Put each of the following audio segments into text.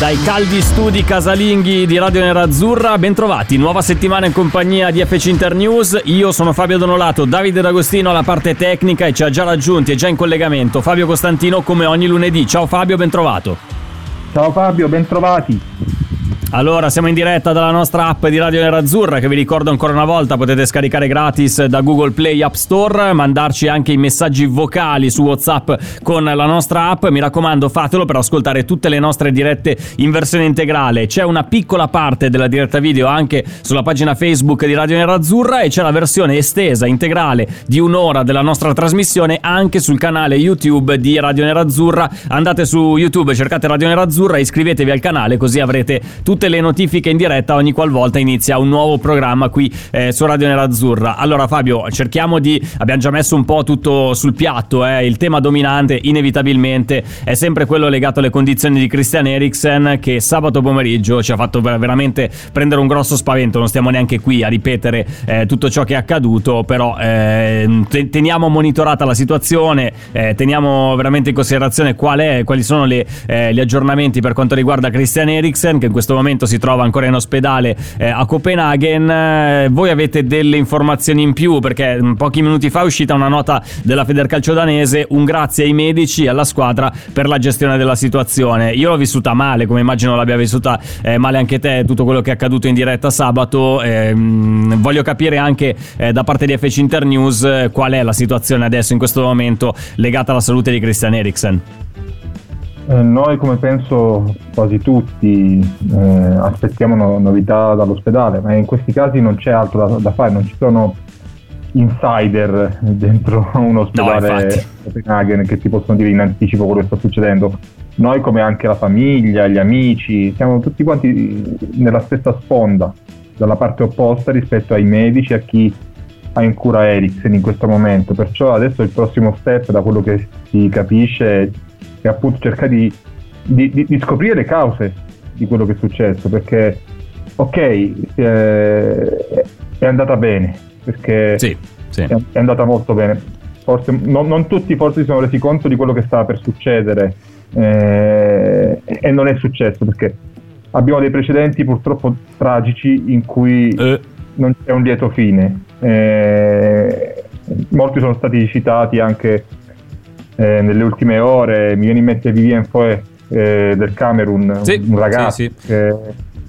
Dai caldi studi casalinghi di Radio Nerazzurra, bentrovati, nuova settimana in compagnia di FC Internews. Io sono Fabio Donolato, Davide D'Agostino alla parte tecnica e ci ha già raggiunti, è già in collegamento Fabio Costantino come ogni lunedì. Ciao Fabio, bentrovato. Ciao Fabio, bentrovati. Allora, siamo in diretta dalla nostra app di Radio Nerazzurra che vi ricordo ancora una volta potete scaricare gratis da Google Play App Store, mandarci anche i messaggi vocali su WhatsApp con la nostra app. Mi raccomando, fatelo per ascoltare tutte le nostre dirette in versione integrale. C'è una piccola parte della diretta video anche sulla pagina Facebook di Radio Nerazzurra e c'è la versione estesa integrale di un'ora della nostra trasmissione anche sul canale YouTube di Radio Nerazzurra. Andate su YouTube, cercate Radio Nerazzurra, iscrivetevi al canale così avrete tutte le notifiche in diretta ogni qualvolta inizia un nuovo programma qui eh, su Radio Nerazzurra. Allora Fabio, cerchiamo di... abbiamo già messo un po' tutto sul piatto, eh. il tema dominante inevitabilmente è sempre quello legato alle condizioni di Christian Eriksen che sabato pomeriggio ci ha fatto veramente prendere un grosso spavento, non stiamo neanche qui a ripetere eh, tutto ciò che è accaduto, però eh, teniamo monitorata la situazione, eh, teniamo veramente in considerazione qual è, quali sono le, eh, gli aggiornamenti per quanto riguarda Christian Eriksen che in questo momento si trova ancora in ospedale eh, a Copenaghen. Eh, voi avete delle informazioni in più perché mh, pochi minuti fa è uscita una nota della Federcalcio danese, un grazie ai medici e alla squadra per la gestione della situazione. Io l'ho vissuta male, come immagino l'abbia vissuta eh, male anche te, tutto quello che è accaduto in diretta sabato. Mh, voglio capire anche eh, da parte di FC Internews eh, qual è la situazione adesso in questo momento legata alla salute di Christian Eriksen. Eh, noi, come penso quasi tutti, eh, aspettiamo no- novità dall'ospedale, ma in questi casi non c'è altro da, da fare, non ci sono insider dentro un ospedale No, Copenaghen che ti possono dire in anticipo quello che sta succedendo. Noi, come anche la famiglia, gli amici, siamo tutti quanti nella stessa sponda, dalla parte opposta rispetto ai medici e a chi ha in cura Eriksen in questo momento. Perciò adesso il prossimo step, da quello che si capisce, è appunto cercare di, di, di, di scoprire le cause di quello che è successo, perché ok, eh, è andata bene, perché Sì, sì. è, è andata molto bene. Forse, non, non tutti forse si sono resi conto di quello che stava per succedere eh, e non è successo perché abbiamo dei precedenti purtroppo tragici in cui Eh, non c'è un lieto fine. Eh, molti sono stati citati anche eh, nelle ultime ore. Mi viene in mente Vivien Foe eh, del Camerun, Sì, un ragazzo sì, sì. che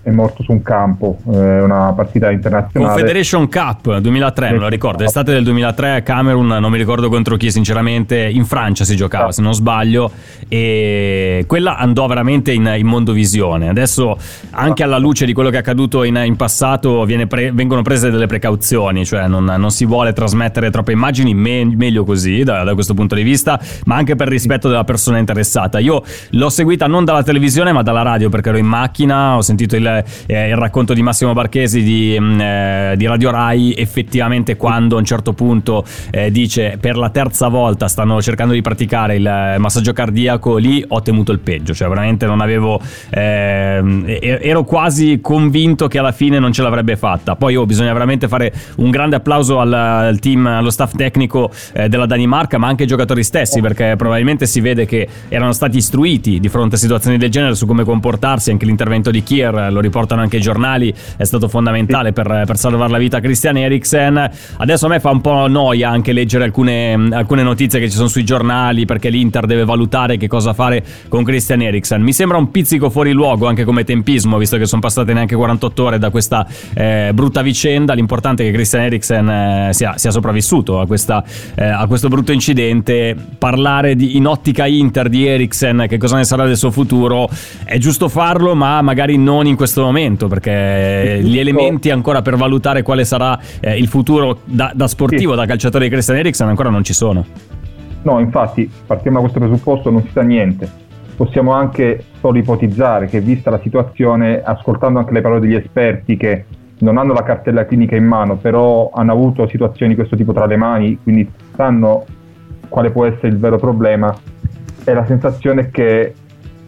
è morto su un campo, eh, una partita internazionale. Confederation Cup 2003, me lo ricordo, estate del 2003 a Camerun, non mi ricordo contro chi sinceramente, in Francia si giocava se non sbaglio e quella andò veramente in, in mondovisione. Adesso anche alla luce di quello che è accaduto in, in passato pre- vengono prese delle precauzioni, cioè non, non si vuole trasmettere troppe immagini, me- meglio così da, da questo punto di vista, ma anche per rispetto della persona interessata. Io l'ho seguita non dalla televisione ma dalla radio perché ero in macchina, ho sentito il, eh, il racconto di Massimo Barchesi di, mm, eh, di Radio Rai, effettivamente quando a un certo punto eh, dice per la terza volta stanno cercando di praticare il eh, massaggio cardiaco, lì ho temuto il peggio, cioè veramente non avevo, ehm, ero quasi convinto che alla fine non ce l'avrebbe fatta. Poi oh, bisogna veramente fare un grande applauso al, al team, allo staff tecnico eh, della Danimarca, ma anche ai giocatori stessi, perché probabilmente si vede che erano stati istruiti di fronte a situazioni del genere su come comportarsi, anche l'intervento di Kier, lo riportano anche i giornali, è stato fondamentale per, per salvare la vita a Christian Eriksen. Adesso a me fa un po' noia anche leggere alcune, alcune notizie che ci sono sui giornali, perché l'Inter deve valutare che cosa fare con Christian Eriksen. Mi sembra un pizzico fuori luogo anche come tempismo, visto che sono passate neanche 48 ore da questa eh, brutta vicenda. L'importante è che Christian Eriksen eh, sia, sia sopravvissuto a, questa, eh, a questo brutto incidente. Parlare di, in ottica Inter di Eriksen, che cosa ne sarà del suo futuro, è giusto farlo, ma magari non in questo momento, perché gli elementi ancora per valutare quale sarà eh, il futuro da, da sportivo, Sì. da calciatore di Christian Eriksen ancora non ci sono. No, infatti, partiamo da questo presupposto, non si sa niente. possiamo anche solo ipotizzare che vista la situazione, ascoltando anche le parole degli esperti che non hanno la cartella clinica in mano, però hanno avuto situazioni di questo tipo tra le mani, quindi sanno quale può essere il vero problema, è la sensazione che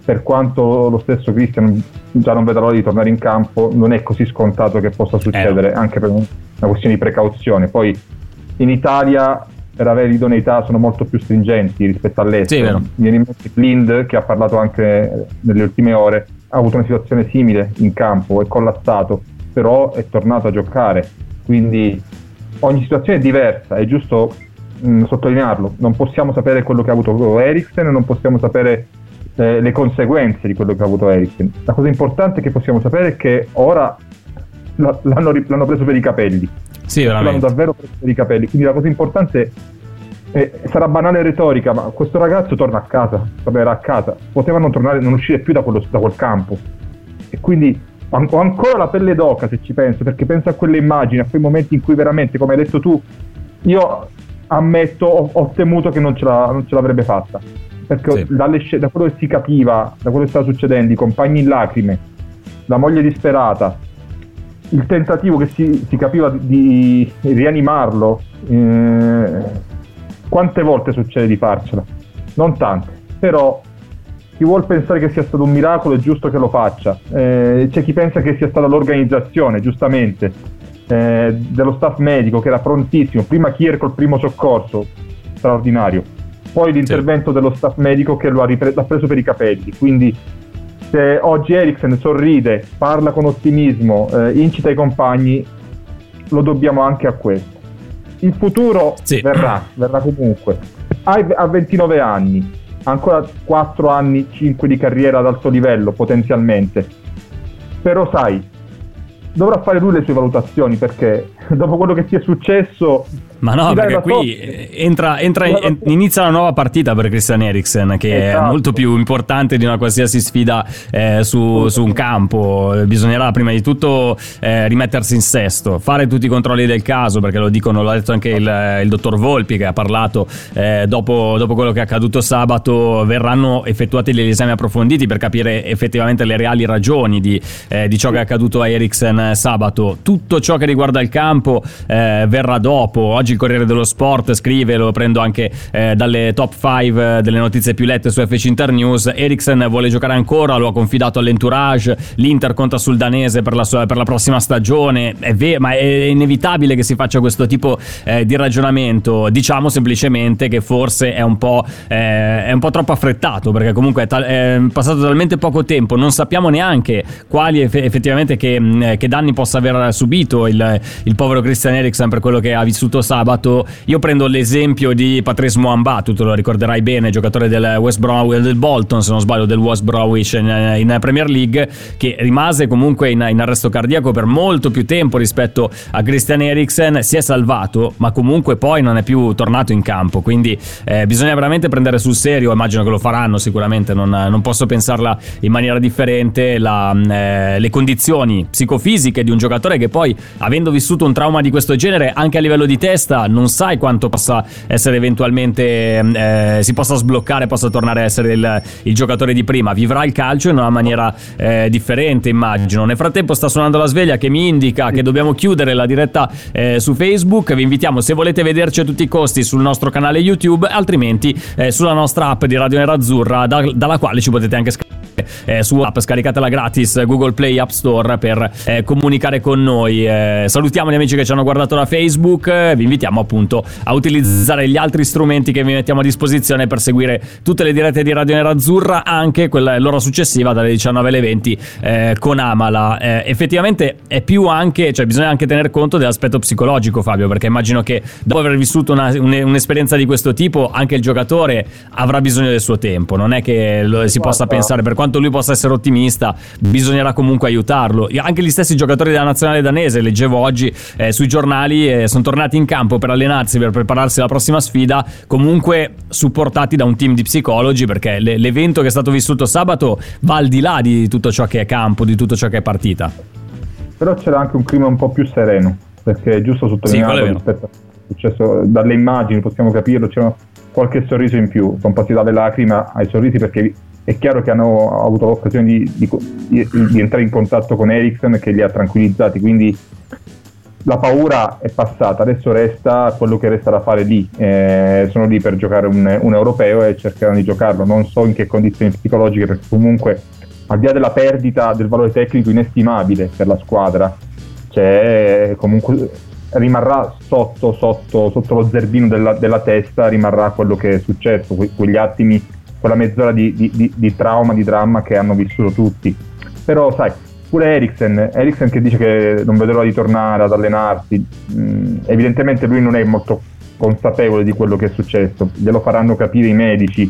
per quanto lo stesso Cristian già non veda l'ora di tornare in campo, non è così scontato che possa succedere, Eh, anche per una questione di precauzione. Poi in Italia per avere l'idoneità sono molto più stringenti rispetto Sì, all'estero. Mi viene in mente Blind, che ha parlato anche nelle ultime ore, ha avuto una situazione simile in campo, è collassato, però è tornato a giocare. Quindi ogni situazione è diversa, è giusto mh, sottolinearlo. Non possiamo sapere quello che ha avuto Eriksen, non possiamo sapere eh, le conseguenze di quello che ha avuto Eriksen. La cosa importante che possiamo sapere è che ora l'hanno, l'hanno preso per i capelli. Sì, L'hanno veramente. davvero preso per i capelli. Quindi la cosa importante è, sarà banale retorica, ma questo ragazzo torna a casa, tornerà a casa. Poteva non tornare, non uscire più da, quello- da quel campo. E quindi ho ancora la pelle d'oca se ci penso, perché penso a quelle immagini, a quei momenti in cui veramente, come hai detto tu, io ammetto, ho, ho temuto che non ce, la- non ce l'avrebbe fatta. Perché Sì. dalle da quello che si capiva, da quello che stava succedendo, i compagni in lacrime, la moglie disperata, il tentativo che si, si capiva di, di rianimarlo, eh, quante volte succede di farcela? Non tante, però chi vuol pensare che sia stato un miracolo è giusto che lo faccia. Eh, c'è chi pensa che sia stata l'organizzazione, giustamente, eh, dello staff medico che era prontissimo. Prima Kier col primo soccorso, straordinario. Poi l'intervento dello staff medico che lo ha ripre- l'ha preso per i capelli. Quindi se oggi Eriksen sorride, parla con ottimismo, eh, incita i compagni, lo dobbiamo anche a questo. Il futuro Sì. verrà, verrà comunque. Ha, ha 29 anni, ancora 4 anni, 5 di carriera ad alto livello potenzialmente. Però sai, dovrà fare lui le sue valutazioni perché dopo quello che ti è successo... Ma no, perché qui eh, entra, entra- inizia una nuova partita per Christian Eriksen, che è Esatto. molto più importante di una qualsiasi sfida eh, su, su un campo. Eh, Bisognerà prima di tutto eh, rimettersi in sesto, fare tutti i controlli del caso, perché lo dicono, l'ha detto anche il, il dottor Volpi che ha parlato eh, dopo, dopo quello che è accaduto sabato, verranno effettuati degli esami approfonditi per capire effettivamente le reali ragioni di, eh, di ciò che è accaduto a Eriksen eh, sabato. Tutto ciò che riguarda il campo eh, verrà dopo. Oggi il Corriere dello Sport scrive, lo prendo anche eh, dalle top 5 delle notizie più lette su FC Internews. Eriksen vuole giocare ancora, lo ha confidato all'entourage. L'Inter conta sul danese per la, sua- per la prossima stagione. È vero, ma è inevitabile che si faccia questo tipo eh, di ragionamento. Diciamo semplicemente che forse è un po', eh, è un po' troppo affrettato perché comunque è, tal- è passato talmente poco tempo, non sappiamo neanche quali eff- effettivamente che, mh, che danni possa aver subito il, il povero Christian Eriksen per quello che ha vissuto sabato. Io prendo l'esempio di Patrice Muamba, tu te lo ricorderai bene, giocatore del West Bromwich del Bolton, se non sbaglio, del West Bromwich in, in Premier League, che rimase comunque in, in arresto cardiaco per molto più tempo rispetto a Christian Eriksen, si è salvato, ma comunque poi non è più tornato in campo, quindi eh, bisogna veramente prendere sul serio, immagino che lo faranno sicuramente, non, non posso pensarla in maniera differente, la, eh, le condizioni psicofisiche di un giocatore che poi, avendo vissuto un trauma di questo genere, anche a livello di testa, non sai quanto possa essere eventualmente, eh, si possa sbloccare, possa tornare a essere il, il giocatore di prima, vivrà il calcio in una maniera eh, differente, immagino. Nel frattempo sta suonando la sveglia che mi indica che dobbiamo chiudere la diretta eh, su Facebook, vi invitiamo se volete vederci a tutti i costi sul nostro canale YouTube, altrimenti eh, sulla nostra app di Radio Nerazzurra, da- dalla quale ci potete anche scaricare eh, su app, scaricatela gratis Google Play App Store per eh, comunicare con noi. Eh, salutiamo gli amici che ci hanno guardato da Facebook, vi invitiamo appunto a utilizzare gli altri strumenti che vi mettiamo a disposizione per seguire tutte le dirette di Radio Nerazzurra, anche quella l'ora successiva dalle 19 alle 20 eh, con Amala. Eh, effettivamente è più anche, cioè bisogna anche tener conto dell'aspetto psicologico Fabio, perché immagino che dopo aver vissuto una- un- un'esperienza di questo tipo anche il giocatore avrà bisogno del suo tempo, non è che si possa Guarda. pensare per quanto lui possa essere ottimista, bisognerà comunque aiutarlo. Anche gli stessi giocatori della nazionale danese, leggevo oggi eh, sui giornali, eh, sono tornati in campo per allenarsi, per prepararsi alla prossima sfida, comunque supportati da un team di psicologi, perché le- l'evento che è stato vissuto sabato va al di là di tutto ciò che è campo, di tutto ciò che è partita. Però c'era anche un clima un po' più sereno, perché è giusto sottolinearlo vero. rispetto a successo dalle immagini, possiamo capirlo, c'era qualche sorriso in più, sono passati dalle lacrime ai sorrisi perché è chiaro che hanno avuto l'occasione di, di, di, entrare in contatto con Ericsson che li ha tranquillizzati, quindi la paura è passata, adesso resta quello che resta da fare lì. Eh, sono lì per giocare un, un, europeo e cercheranno di giocarlo. Non so in che condizioni psicologiche, perché comunque al di là della perdita del valore tecnico inestimabile per la squadra, cioè, comunque rimarrà sotto, sotto, sotto lo zerbino della, della, testa, rimarrà quello che è successo, que- quegli attimi, quella mezz'ora di, di, di, di trauma, di dramma che hanno vissuto tutti. Però sai, Pure Eriksen, Eriksen che dice che non vedrà di tornare ad allenarsi, mm, evidentemente lui non è molto consapevole di quello che è successo, glielo faranno capire i medici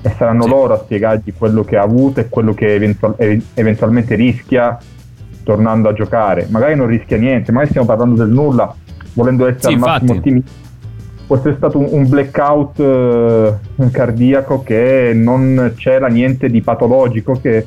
e saranno sì. loro a spiegargli quello che ha avuto e quello che eventual- eventualmente rischia tornando a giocare. Magari non rischia niente, magari stiamo parlando del nulla, volendo essere sì, al massimo ottimisti. Questo è stato un, un blackout eh, cardiaco che non c'era niente di patologico che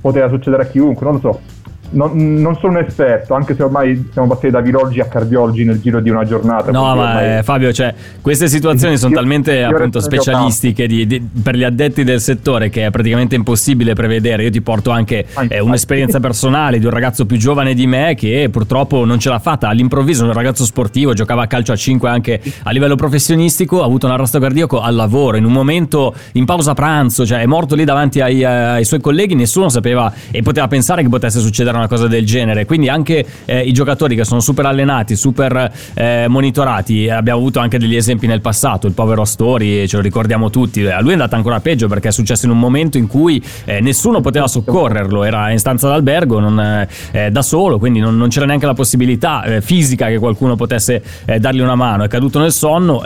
poteva succedere a chiunque, non lo so non, non, sono un esperto, anche se ormai siamo passati da virologi a cardiologi nel giro di una giornata. No, ma eh, Fabio, cioè, queste situazioni sono io, talmente io appunto specialistiche di, di, per gli addetti del settore che è praticamente impossibile prevedere. Io ti porto anche eh, un'esperienza personale di un ragazzo più giovane di me che purtroppo non ce l'ha fatta. All'improvviso, un ragazzo sportivo, giocava a calcio a 5 anche a livello professionistico, ha avuto un arresto cardiaco al lavoro in un momento in pausa pranzo, cioè è morto lì davanti ai, ai suoi colleghi, nessuno sapeva e poteva pensare che potesse succedere una cosa del genere. Quindi anche eh, i giocatori che sono super allenati, super eh, monitorati, abbiamo avuto anche degli esempi nel passato, il povero Story, ce lo ricordiamo tutti, a lui è andata ancora peggio perché è successo in un momento in cui eh, nessuno poteva soccorrerlo, era in stanza d'albergo non, eh, da solo, quindi non, non, c'era neanche la possibilità eh, fisica che qualcuno potesse eh, dargli una mano, è caduto nel sonno,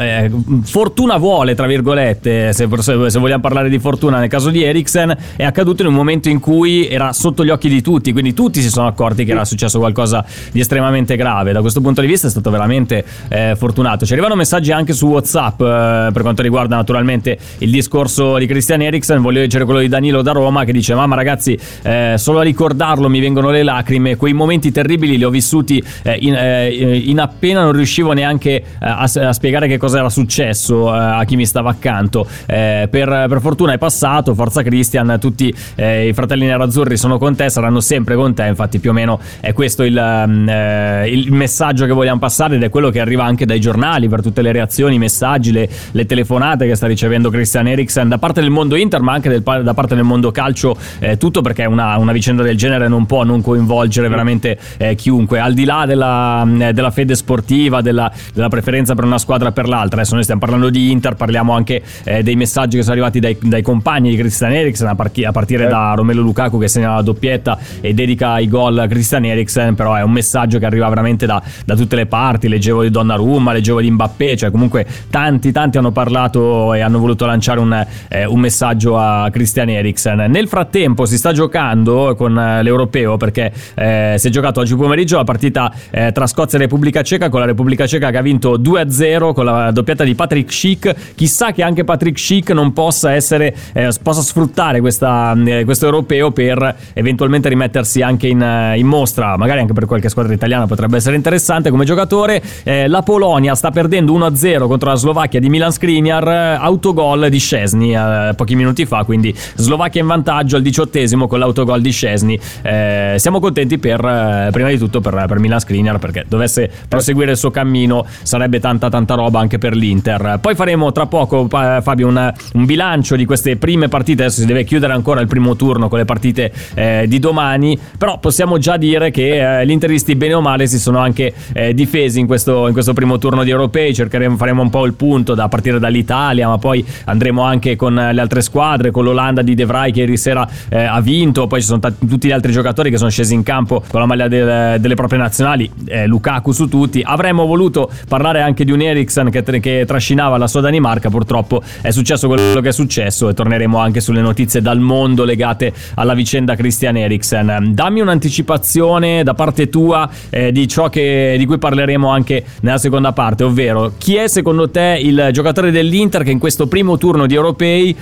fortuna vuole, tra virgolette, se, se, vogliamo parlare di fortuna nel caso di Eriksen, è accaduto in un momento in cui era sotto gli occhi di tutti, quindi tutti si sono accorti che era successo qualcosa di estremamente grave. Da questo punto di vista è stato veramente eh, fortunato. Ci arrivano messaggi anche su WhatsApp eh, per quanto riguarda naturalmente il discorso di Christian Eriksen. Voglio leggere quello di Danilo da Roma che dice: Mamma, ragazzi, eh, solo a ricordarlo mi vengono le lacrime. Quei momenti terribili li ho vissuti eh, in, eh, in, appena non riuscivo neanche eh, a, a, spiegare che cosa era successo a chi mi stava accanto. Per, per, fortuna è passato. Forza Christian, tutti i fratelli nerazzurri sono con te, saranno sempre con te. Infatti, più o meno è questo il, mm, eh, il, messaggio che vogliamo passare ed è quello che arriva anche dai giornali per tutte le reazioni, i messaggi, le, le telefonate che sta ricevendo Christian Eriksen da parte del mondo Inter ma anche del, da parte del mondo calcio, eh, tutto perché una, una, vicenda del genere non può non coinvolgere veramente eh, chiunque, al di là della, mm, della fede sportiva, della, della, preferenza per una squadra o per l'altra. Adesso noi stiamo parlando di Inter, parliamo anche eh, dei messaggi che sono arrivati dai, dai compagni di Christian Eriksen, a, par- a partire da Romelo Lukaku che segna la doppietta e dedica i gol Christian Eriksen, però è un messaggio che arriva veramente da, da tutte le parti. Leggevo di Donnarumma, leggevo di Mbappé, cioè comunque tanti, tanti hanno parlato e hanno voluto lanciare un, eh, un messaggio a Christian Eriksen. Nel frattempo si sta giocando con eh, l'Europeo perché eh, si è giocato oggi pomeriggio la partita eh, tra Scozia e Repubblica Ceca, con la Repubblica Ceca che ha vinto 2-0 con la doppietta di Patrick Schick. Chissà che anche Patrick Schick non possa essere, eh, possa sfruttare questa, eh, questo europeo per eventualmente rimettersi anche in, in mostra, magari anche per qualche squadra italiana potrebbe essere interessante come giocatore. Eh, la Polonia sta perdendo 1-0 contro la Slovacchia di Milan Skriniar, autogol di Scesni eh, pochi minuti fa, quindi Slovacchia in vantaggio al diciottesimo con l'autogol di Scesni. Eh, siamo contenti per, eh, prima di tutto per, per Milan Skriniar perché dovesse proseguire il suo cammino sarebbe tanta tanta roba anche per l'Inter. Poi faremo tra poco Fabio un, un bilancio di queste prime partite, adesso si deve chiudere ancora il primo turno con le partite eh, di domani, però possiamo già dire che eh, gli interisti bene o male si sono anche eh, difesi in questo, in questo, primo turno di europei, cercheremo, faremo un po' il punto da partire dall'Italia, ma poi andremo anche con le altre squadre, con l'Olanda di De Vrij che ieri sera eh, ha vinto, poi ci sono t- tutti gli altri giocatori che sono scesi in campo con la maglia del, delle proprie nazionali, eh, Lukaku su tutti, avremmo voluto parlare anche di un Eriksen che, che trascinava la sua Danimarca, purtroppo è successo quello che è successo e torneremo anche sulle notizie dal mondo legate alla vicenda Christian Eriksen. Dammi un'anticipazione anticipazione da parte tua eh, di ciò che, di cui parleremo anche nella seconda parte, ovvero chi è secondo te il giocatore dell'Inter che in questo primo turno di europei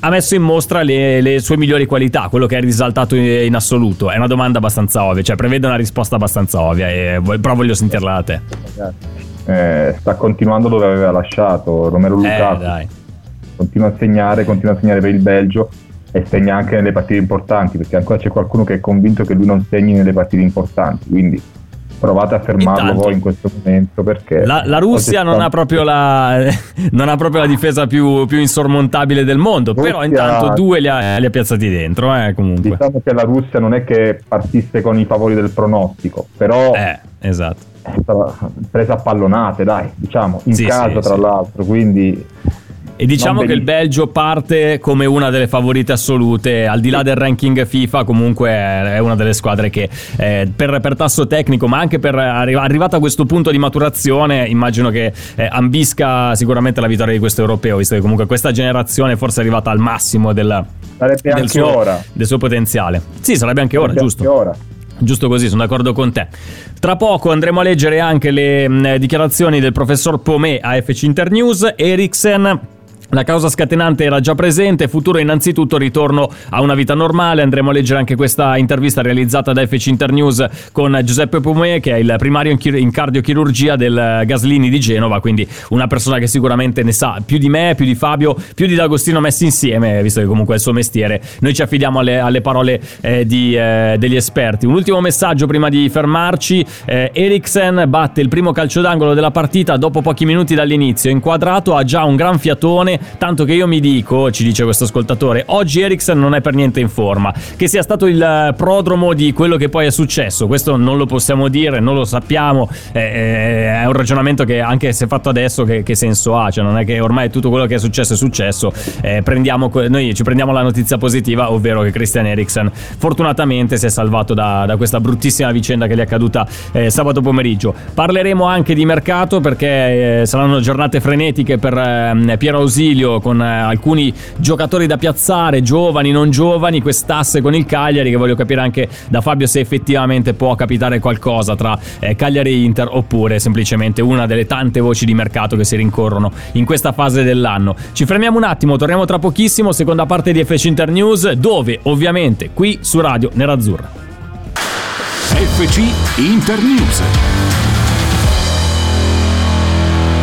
ha messo in mostra le, le, sue migliori qualità, quello che è risaltato in, in, assoluto? È una domanda abbastanza ovvia, cioè prevede una risposta abbastanza ovvia, e, però voglio sentirla da te. Eh, sta continuando dove aveva lasciato Romero eh, Lukaku. Eh, continua a segnare, continua a segnare per il Belgio e segna anche nelle partite importanti, perché ancora c'è qualcuno che è convinto che lui non segni nelle partite importanti, quindi provate a fermarlo Intanto, voi in questo momento perché La, la Russia non ha, proprio la, non ha proprio la difesa più, più insormontabile del mondo, però Russia- intanto due li ha, li ha piazzati dentro, eh, comunque. diciamo che la Russia non è che partisse con i favori del pronostico, però Eh, esatto. è stata presa a pallonate, dai, diciamo, in Sì, casa sì, tra sì. l'altro, quindi E diciamo che il. Belgio parte come una delle favorite assolute, al di là del ranking FIFA, comunque è una delle squadre che eh, per, per tasso tecnico, ma anche per arri- arrivata a questo punto di maturazione, immagino che eh, ambisca sicuramente la vittoria di questo europeo, visto che comunque questa generazione forse è arrivata al massimo del, del suo, ora. del suo potenziale. Sì, sarebbe anche ora, Sarebbe giusto. anche ora. Giusto così, sono d'accordo con te. Tra poco andremo a leggere anche le mh, dichiarazioni del professor Pomé a FC Internews. Eriksen. La causa scatenante era già presente, futuro innanzitutto ritorno a una vita normale, andremo a leggere anche questa intervista realizzata da FC Internews con Giuseppe Pomé che è il primario in cardiochirurgia del Gaslini di Genova, quindi una persona che sicuramente ne sa più di me, più di Fabio, più di D'Agostino messi insieme, visto che comunque è il suo mestiere. Noi ci affidiamo alle, alle parole eh, di, eh, degli esperti. Un ultimo messaggio prima di fermarci, eh, Eriksen batte il primo calcio d'angolo della partita dopo pochi minuti dall'inizio, inquadrato, ha già un gran fiatone, tanto che io mi dico, ci dice questo ascoltatore, oggi Eriksen non è per niente in forma, che sia stato il eh, prodromo di quello che poi è successo, questo non lo possiamo dire, non lo sappiamo, eh, eh, è un ragionamento che anche se fatto adesso che, che senso ha, cioè non è che ormai tutto quello che è successo è successo, eh, prendiamo, noi ci prendiamo la notizia positiva, ovvero che Christian Eriksen fortunatamente si è salvato da, da questa bruttissima vicenda che gli è accaduta eh, sabato pomeriggio. Parleremo anche di mercato perché eh, saranno giornate frenetiche per ehm, Piero Ausilio con eh, alcuni giocatori da piazzare, giovani, non giovani, quest'asse con il Cagliari che voglio capire anche da Fabio se effettivamente può capitare qualcosa tra eh, Cagliari e Inter oppure semplicemente una delle tante voci di mercato che si rincorrono in questa fase dell'anno. Ci fermiamo un attimo, torniamo tra pochissimo, seconda parte di FC Inter News, dove ovviamente qui su Radio Nerazzurra. FC Internews.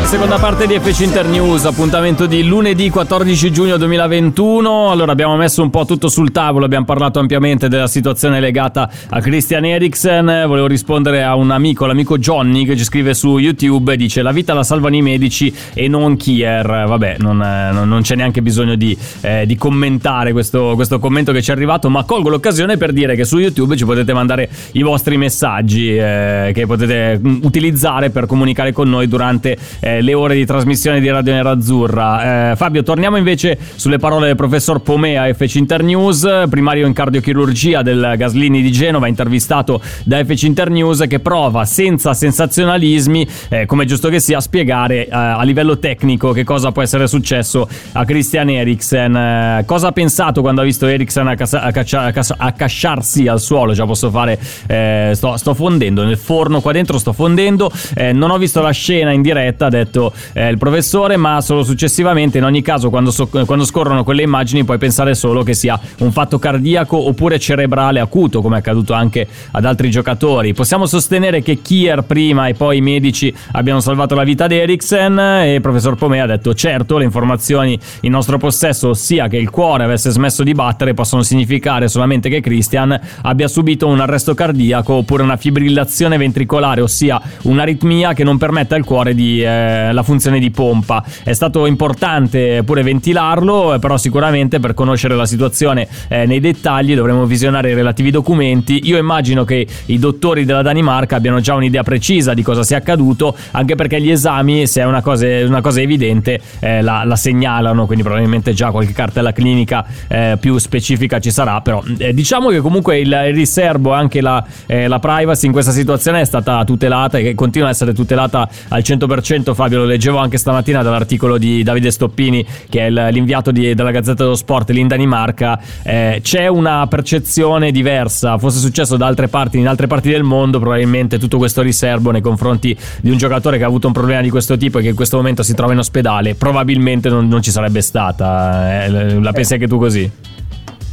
Seconda parte di FC Internews, appuntamento di lunedì 14 giugno 2021. Allora abbiamo messo un po' tutto sul tavolo, abbiamo parlato ampiamente della situazione legata a Christian Eriksen. Volevo rispondere a un amico, l'amico Johnny, che ci scrive su YouTube e dice: La vita la salvano i medici e non Kier. Vabbè, non, non c'è neanche bisogno di, eh, di commentare questo, questo commento che ci è arrivato, ma colgo l'occasione per dire che su YouTube ci potete mandare i vostri messaggi eh, che potete mm, utilizzare per comunicare con noi durante eh, le ore di trasmissione di Radio Nerazzurra. Eh, Fabio, torniamo invece sulle parole del professor Pomea FC Internews, primario in cardiochirurgia del Gaslini di Genova, intervistato da FC Internews, che prova senza sensazionalismi, eh, come giusto che sia, a spiegare eh, a livello tecnico che cosa può essere successo a Christian Eriksen. Eh, cosa ha pensato quando ha visto Eriksen accasciarsi al suolo? Già posso fare, eh, sto, sto fondendo nel forno qua dentro, sto fondendo. Non ho visto la scena in diretta, ha detto eh, il professore, ma solo successivamente. In ogni caso, quando, so- quando scorrono quelle immagini, puoi pensare solo che sia un fatto cardiaco oppure cerebrale acuto, come è accaduto anche ad altri giocatori. Possiamo sostenere che Kier prima e poi i medici abbiano salvato la vita di Eriksen e il professor Pomea ha detto certo le informazioni in nostro possesso, ossia che il cuore avesse smesso di battere, possono significare solamente che Christian abbia subito un arresto cardiaco oppure una fibrillazione ventricolare, ossia un'aritmia che non permette al cuore di eh, la funzione di pompa. È stato importante pure ventilarlo, eh, però sicuramente per conoscere la situazione eh, nei dettagli dovremo visionare i relativi documenti. Io immagino che i dottori della Danimarca abbiano già un'idea precisa di cosa sia accaduto, anche perché gli esami, se è una cosa, una cosa evidente, eh, la, la segnalano, quindi probabilmente già qualche cartella clinica eh, più specifica ci sarà, però eh, diciamo che comunque il, il riservo e anche la, eh, la privacy in questa situazione è stata tutelata e continua a essere tutelata al 100%, Fabio lo leggevo anche stamattina dall'articolo di Davide Stoppini che è l'inviato di- della Gazzetta dello Sport lì in Danimarca, Eh, c'è una percezione diversa, fosse successo da altre parti, in altre parti del mondo probabilmente tutto questo riservo nei confronti di un giocatore che ha avuto un problema di questo tipo e che in questo momento si trova in ospedale, probabilmente non, non ci sarebbe stata, Eh, la pensi anche tu così?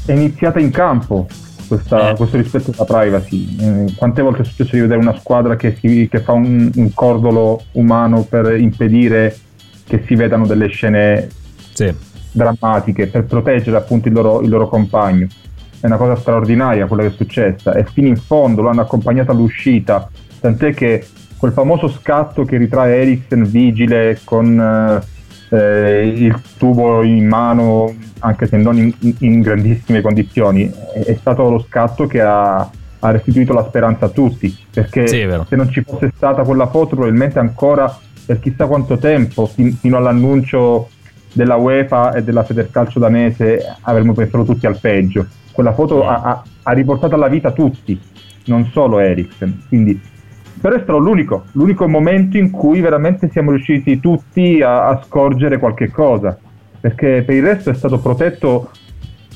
È iniziata in campo questa- Eh. questo rispetto alla privacy. Eh, quante volte è successo di vedere una squadra che, si- che fa un, un cordolo umano per impedire che si vedano delle scene Sì. drammatiche per proteggere appunto il loro, il loro compagno. È una cosa straordinaria quella che è successa e fino in fondo lo hanno accompagnato all'uscita, tant'è che quel famoso scatto che ritrae Eriksen vigile con eh, eh il tubo in mano, anche se non in, in grandissime condizioni, è, è, stato lo scatto che ha, ha, restituito la speranza a tutti, perché sì, se non ci fosse stata quella foto probabilmente ancora per chissà quanto tempo, fin, fino all'annuncio della UEFA e della Federcalcio danese, avremmo pensato tutti al peggio. Quella foto ha, ha, ha riportato alla vita tutti, non solo Eriksen. Quindi, però è stato l'unico, l'unico momento in cui veramente siamo riusciti tutti a, a scorgere qualche cosa, perché per il resto è stato protetto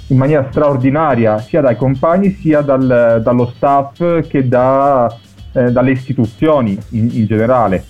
in maniera straordinaria sia dai compagni sia dal, dallo staff che da, eh, dalle istituzioni in, in generale.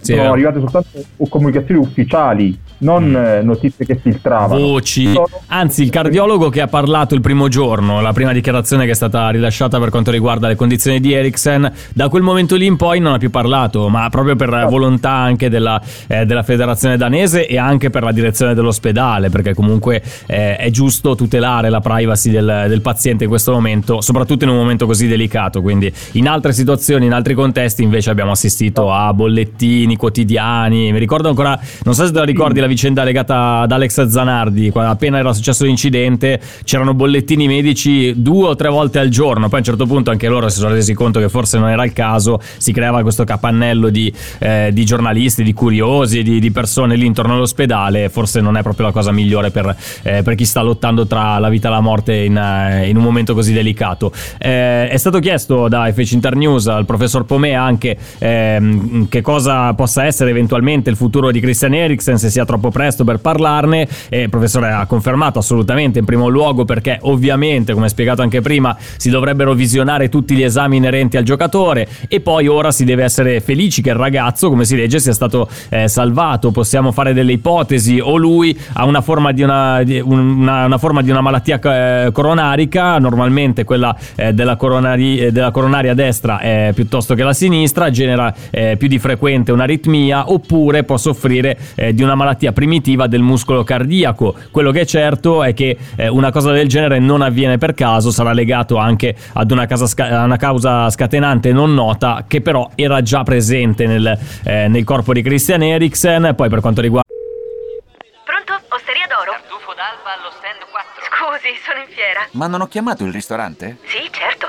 Sì, Sono eh. arrivate soltanto comunicazioni ufficiali non mm. Eh, notizie che filtravano. Voci. Anzi, il cardiologo che ha parlato il primo giorno, la prima dichiarazione che è stata rilasciata per quanto riguarda le condizioni di Eriksen, da quel momento lì in poi non ha più parlato, ma proprio per certo. volontà anche della, eh, della federazione danese e anche per la direzione dell'ospedale, perché comunque eh, è giusto tutelare la privacy del, del paziente in questo momento, soprattutto in un momento così delicato. Quindi in altre situazioni, in altri contesti, invece abbiamo assistito a bollettini quotidiani. Mi ricordo ancora, non so se te la ricordi, la vicenda legata ad Alex Zanardi, appena era successo l'incidente, c'erano bollettini medici due o tre volte al giorno, poi a un certo punto anche loro si sono resi conto che forse non era il caso, si creava questo capannello di, eh, di giornalisti, di curiosi, di, di, persone lì intorno all'ospedale, forse non è proprio la cosa migliore per, eh, per chi sta lottando tra la vita e la morte in, eh, in un momento così delicato. Eh, è stato chiesto da FC Internews al professor Pomea anche ehm, che cosa possa essere eventualmente il futuro di Christian Eriksen, se sia troppo troppo presto per parlarne. E il professore ha confermato assolutamente in primo luogo perché ovviamente come spiegato anche prima si dovrebbero visionare tutti gli esami inerenti al giocatore e poi ora si deve essere felici che il ragazzo come si legge sia stato eh, salvato. Possiamo fare delle ipotesi. O lui ha una forma di una, una, una, forma di una malattia eh, coronarica. Normalmente quella eh, della, coronari, eh, della, coronaria destra piuttosto che la sinistra genera eh, più di frequente un'aritmia oppure può soffrire eh, di una malattia primitiva del muscolo cardiaco. Quello che è certo è che eh, una cosa del genere non avviene per caso, sarà legato anche ad una, sca- una causa scatenante non nota che però era già presente nel, eh, nel corpo di Christian Eriksen. Poi per quanto riguarda Pronto? Osteria d'oro? Tartufo d'alba allo stand 4. Scusi, sono in fiera. Ma non ho chiamato il ristorante? Sì, certo.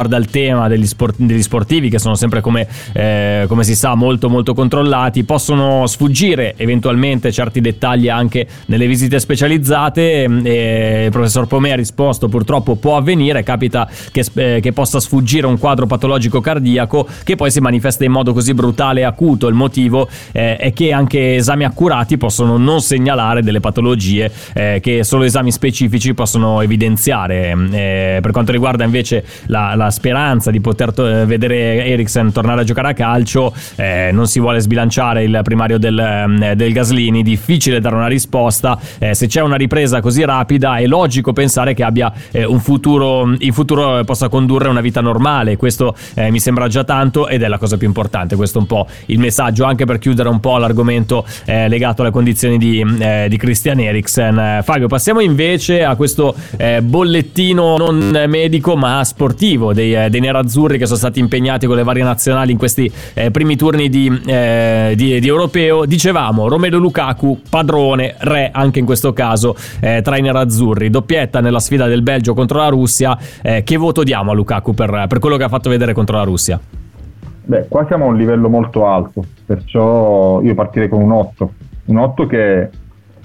riguarda il tema degli, sport, degli, sportivi che sono sempre come, eh, come, si sa molto molto controllati possono sfuggire eventualmente certi dettagli anche nelle visite specializzate e il professor Pomea ha risposto purtroppo può avvenire capita che, eh, che, possa sfuggire un quadro patologico cardiaco che poi si manifesta in modo così brutale e acuto. Il motivo eh, è che anche esami accurati possono non segnalare delle patologie eh, che solo esami specifici possono evidenziare eh, per quanto riguarda invece la, la speranza di poter to- eh, vedere Eriksen tornare a giocare a calcio, eh, non si vuole sbilanciare il primario del, eh, del Gaslini, difficile dare una risposta, eh, se c'è una ripresa così rapida è logico pensare che abbia eh, un futuro, in futuro possa condurre una vita normale, questo eh, mi sembra già tanto ed è la cosa più importante, questo è un po' il messaggio anche per chiudere un po' l'argomento legato alle condizioni di, di Christian Eriksen. Fabio, passiamo invece a questo bollettino non medico ma sportivo dei, eh, dei, nerazzurri che sono stati impegnati con le varie nazionali in questi eh, primi turni di, eh, di, di, europeo. Dicevamo Romelu Lukaku, padrone, re anche in questo caso eh, tra i nerazzurri. Doppietta nella sfida del Belgio contro la Russia. Eh, che voto diamo a Lukaku per, per quello che ha fatto vedere contro la Russia? Beh, qua siamo a un livello molto alto, perciò io partirei con un 8. Un 8 che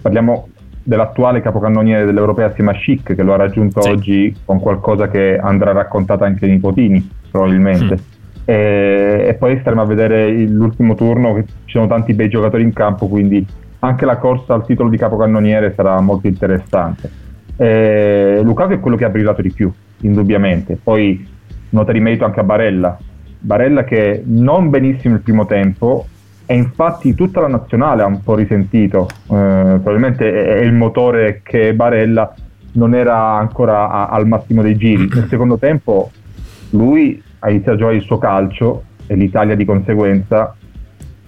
parliamo dell'attuale capocannoniere dell'Europea assieme a Schick, che lo ha raggiunto sì. oggi con qualcosa che andrà raccontata anche ai nipotini, probabilmente. Mm. E, e, poi staremo a vedere l'ultimo turno, che ci sono tanti bei giocatori in campo, quindi anche la corsa al titolo di capocannoniere sarà molto interessante. E Lukaku è quello che ha brillato di più, indubbiamente. Poi nota di merito anche a Barella. Barella che non benissimo il primo tempo, e infatti tutta la nazionale ha un po' risentito, eh, probabilmente è il motore che Barella non era ancora a, al massimo dei giri. Nel secondo tempo lui ha iniziato a giocare il suo calcio e l'Italia di conseguenza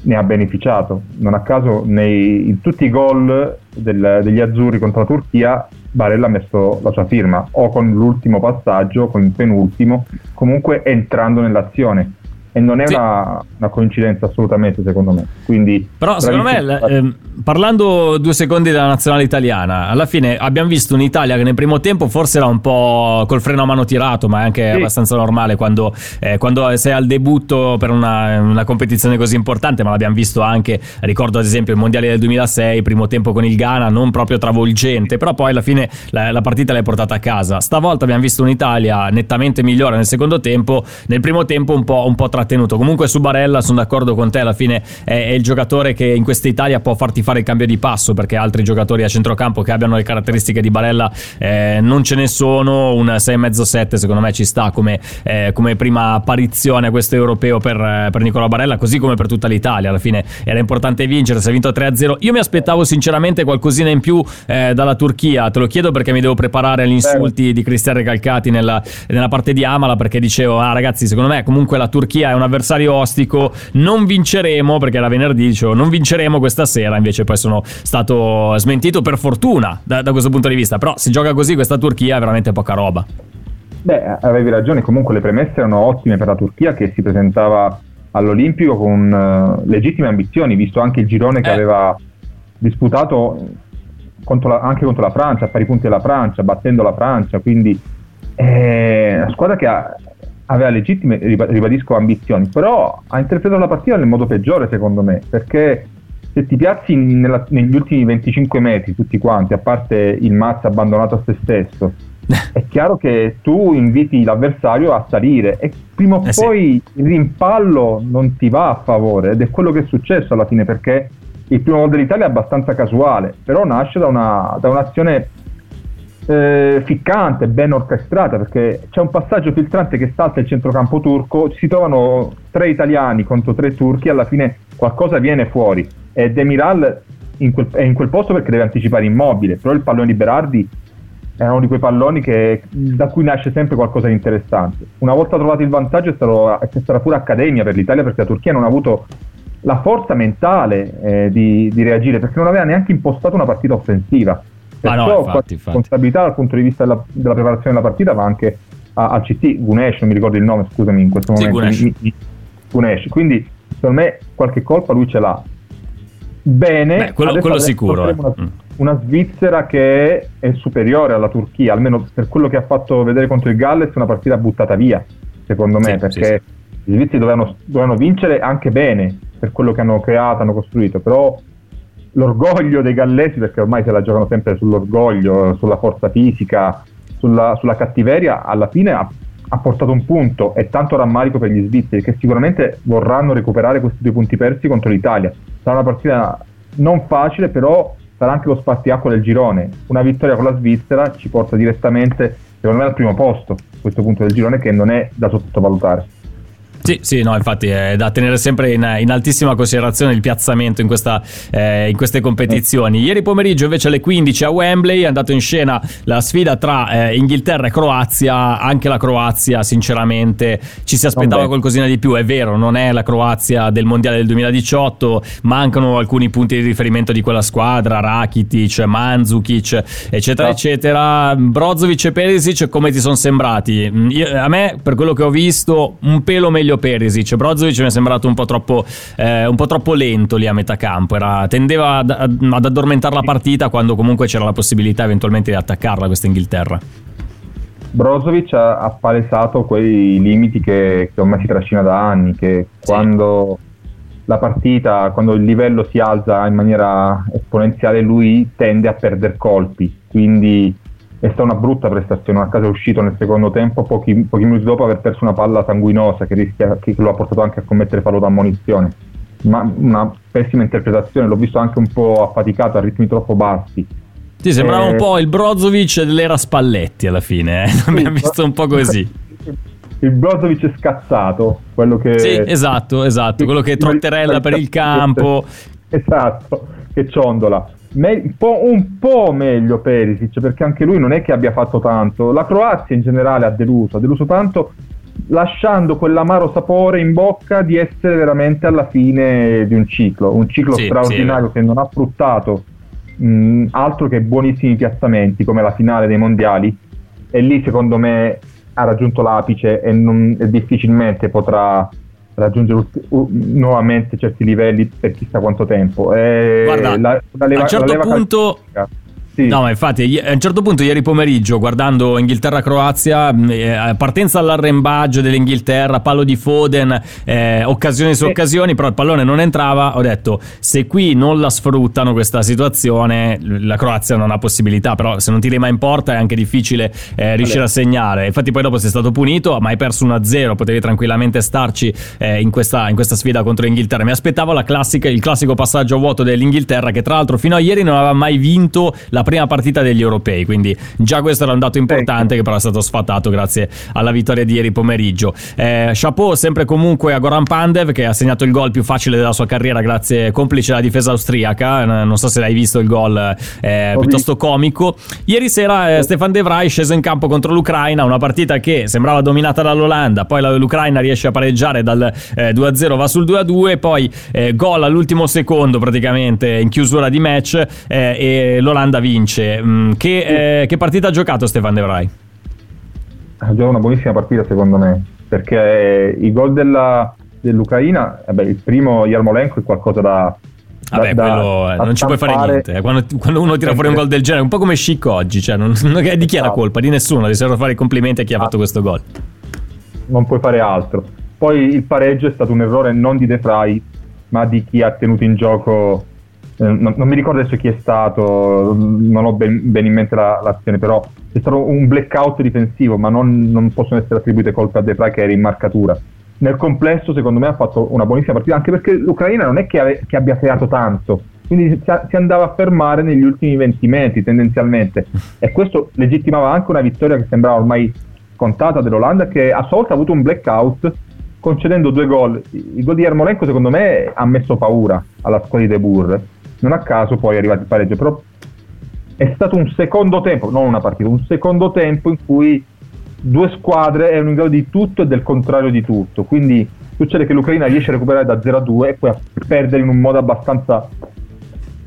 ne ha beneficiato. Non a caso nei, in tutti i gol del, degli azzurri contro la Turchia Barella ha messo la sua firma o con l'ultimo passaggio, con il penultimo, comunque entrando nell'azione e non è sì. una, una, coincidenza assolutamente secondo me. Quindi, Però secondo me, eh, parlando due secondi della nazionale italiana, alla fine abbiamo visto un'Italia che nel primo tempo forse era un po' col freno a mano tirato, ma è anche sì. abbastanza normale quando, eh, quando, sei al debutto per una, una, competizione così importante, ma l'abbiamo visto anche, ricordo ad esempio il Mondiale del 2006, primo tempo con il Ghana, non proprio travolgente, però poi alla fine la, la partita l'hai portata a casa. Stavolta abbiamo visto un'Italia nettamente migliore nel secondo tempo, nel primo tempo un po', un po trattenuto. Comunque su Barella sono d'accordo con te, alla fine è, è, il giocatore che in questa Italia può farti fare il cambio di passo perché altri giocatori a centrocampo che abbiano le caratteristiche di Barella eh, non ce ne sono, un 6,5-7 secondo me ci sta come, eh, come prima apparizione a questo europeo per, per Nicola Barella, così come per tutta l'Italia, alla fine era importante vincere, si è vinto 3-0. Io mi aspettavo sinceramente qualcosina in più eh, dalla Turchia, te lo chiedo perché mi devo preparare agli insulti di Cristian Recalcati nella, nella parte di Amala perché dicevo, ah ragazzi secondo me comunque la Turchia è un avversario ostico, non vinceremo, perché era venerdì, dicevo, non vinceremo questa sera, invece poi sono stato smentito per fortuna da, da questo punto di vista, però se gioca così questa Turchia è veramente poca roba. Beh, avevi ragione, comunque le premesse erano ottime per la Turchia che si presentava all'Olimpico con uh, legittime ambizioni, visto anche il girone che eh. aveva disputato contro la, anche contro la Francia, a pari punti della Francia, battendo la Francia, quindi è una squadra che ha, aveva legittime, ribadisco, ambizioni, però ha interpretato la partita nel modo peggiore secondo me, perché se ti piazzi nella, negli ultimi 25 metri tutti quanti, a parte il Mazza abbandonato a se stesso, è chiaro che tu inviti l'avversario a salire e prima o eh poi sì. il rimpallo non ti va a favore ed è quello che è successo alla fine perché il primo gol dell'Italia è abbastanza casuale, però nasce da, una, da un'azione eh, ficcante, ben orchestrata, perché c'è un passaggio filtrante che salta il centrocampo turco, si trovano tre italiani contro tre turchi, alla fine qualcosa viene fuori e Demiral in quel, è in quel posto perché deve anticipare immobile, però il pallone di Berardi è uno di quei palloni che, da cui nasce sempre qualcosa di interessante. Una volta trovato il vantaggio è, stato, è stata pure accademia per l'Italia perché la Turchia non ha avuto la forza mentale eh, di, di reagire perché non aveva neanche impostato una partita offensiva Ah, no, infatti, infatti. responsabilità dal punto di vista della, della preparazione della partita va anche al CT, Gunesh, non mi ricordo il nome, scusami in questo sì, momento. Gunesh. Gunesh. Quindi secondo me qualche colpa lui ce l'ha. Bene, Beh, quello, quello sicuro. Una, mm. una, Svizzera che è superiore alla Turchia, almeno per quello che ha fatto vedere contro il Galles, una partita buttata via, secondo me, sì, perché sì, i svizzeri dovevano, dovevano vincere anche bene per quello che hanno creato, hanno costruito, però l'orgoglio dei gallesi, perché ormai se la giocano sempre sull'orgoglio, sulla forza fisica, sulla, sulla cattiveria, alla fine ha, ha, portato un punto e tanto rammarico per gli svizzeri che sicuramente vorranno recuperare questi due punti persi contro l'Italia. Sarà una partita non facile, però sarà anche lo spartiacque del girone. Una vittoria con la Svizzera ci porta direttamente, secondo me, al primo posto, questo punto del girone che non è da sottovalutare. Sì, sì, no, infatti è da tenere sempre in, in altissima considerazione il piazzamento in, questa, eh, in, queste competizioni. Ieri pomeriggio invece alle 15 a Wembley è andato in scena la sfida tra eh, Inghilterra e Croazia. Anche la Croazia, sinceramente, ci si aspettava qualcosina di più. È vero, non è la Croazia del Mondiale del 2018, mancano alcuni punti di riferimento di quella squadra, Rakitic, Mandzukic, eccetera, no. eccetera. Brozovic e Perisic come ti sono sembrati? Io, a me, per quello che ho visto, un pelo meglio meglio Perisic. Brozovic mi è sembrato un po' troppo, eh, un po troppo lento lì a metà campo. Era, tendeva ad, ad addormentare la partita quando comunque c'era la possibilità eventualmente di attaccarla questa Inghilterra. Brozovic ha, ha palesato quei limiti che, che ormai si trascina da anni, che quando la partita, quando il livello si alza in maniera esponenziale, lui tende a perdere colpi. Quindi è stata una brutta prestazione. A casa è uscito nel secondo tempo, pochi, pochi, minuti dopo aver perso una palla sanguinosa che, rischia, che lo ha portato anche a commettere fallo da ammonizione. Ma una pessima interpretazione, l'ho visto anche un po' affaticato a ritmi troppo bassi. Sì, sembrava eh, un po' il Brozovic dell'era Spalletti alla fine, eh? ha visto un po' così. il Brozovic scazzato, quello che... Sì, esatto, esatto, quello che trotterella per il campo. Esatto, che ciondola. Me- un, po', un, po', meglio Perisic, perché anche lui non è che abbia fatto tanto. La Croazia in generale ha deluso, ha deluso tanto lasciando quell'amaro sapore in bocca di essere veramente alla fine di un ciclo, un ciclo sì, straordinario sì, che non ha fruttato mh, altro che buonissimi piazzamenti come la finale dei mondiali e lì secondo me ha raggiunto l'apice e, non, e difficilmente potrà raggiungere uh, nuovamente certi livelli per chissà quanto tempo. E Guarda, la, la leva, a un certo punto... Calcistica sì. No, ma infatti a un certo punto ieri pomeriggio guardando Inghilterra-Croazia, eh, partenza all'arrembaggio dell'Inghilterra, palo di Foden, eh, occasioni su occasioni, però il pallone non entrava, ho detto se qui non la sfruttano questa situazione la Croazia non ha possibilità, però se non tiri mai in porta è anche difficile eh, riuscire allora. a segnare. Infatti poi dopo sei stato punito, ma hai perso 1-0, potevi tranquillamente starci eh, in questa, in, questa, sfida contro l'Inghilterra. Mi aspettavo la classica, il classico passaggio a vuoto dell'Inghilterra che tra l'altro fino a ieri non aveva mai vinto la prima partita degli europei, quindi già questo era un dato importante ecco. che però è stato sfatato grazie alla vittoria di ieri pomeriggio. Eh, chapeau sempre comunque a Goran Pandev che ha segnato il gol più facile della sua carriera grazie complice alla difesa austriaca, non so se l'hai visto il gol eh, piuttosto comico. Ieri sera eh, Stefan De Vrij sceso in campo contro l'Ucraina, una partita che sembrava dominata dall'Olanda, poi l'Ucraina riesce a pareggiare dal 2-0 eh, va sul 2-2, poi eh, gol all'ultimo secondo praticamente in chiusura di match eh, e l'Olanda vince. Mm, che, eh, che, partita ha giocato Stefan De Vrij? Ha giocato una buonissima partita secondo me, perché i gol della, dell'Ucraina, eh beh, il primo Yarmolenko è qualcosa da... Vabbè, da, quello da, non ci puoi fare niente. Eh. Quando, quando, uno tira fuori un gol del genere, un po' come Chic oggi, cioè non, non, di chi è la esatto. colpa? Di nessuno, devi solo fare i complimenti a chi ha fatto questo gol. Non puoi fare altro. Poi il pareggio è stato un errore non di De Vrij, ma di chi ha tenuto in gioco eh, non, non, mi ricordo adesso chi è stato, non ho ben, ben in mente la, l'azione, però è stato un blackout difensivo, ma non, non possono essere attribuite colpe a De Vrij che era in marcatura. Nel complesso, secondo me, ha fatto una buonissima partita, anche perché l'Ucraina non è che, ave, che abbia creato tanto, quindi si, andava a fermare negli ultimi 20 metri tendenzialmente, e questo legittimava anche una vittoria che sembrava ormai scontata dell'Olanda, che a sua volta ha avuto un blackout concedendo due gol. Il gol di Ermolenko, secondo me, ha messo paura alla squadra di De Boer non a caso poi è arrivato il pareggio, però è stato un secondo tempo, non una partita, un secondo tempo in cui due squadre erano in grado di tutto e del contrario di tutto, quindi succede che l'Ucraina riesce a recuperare da 0 a 2 e poi a perdere in un modo abbastanza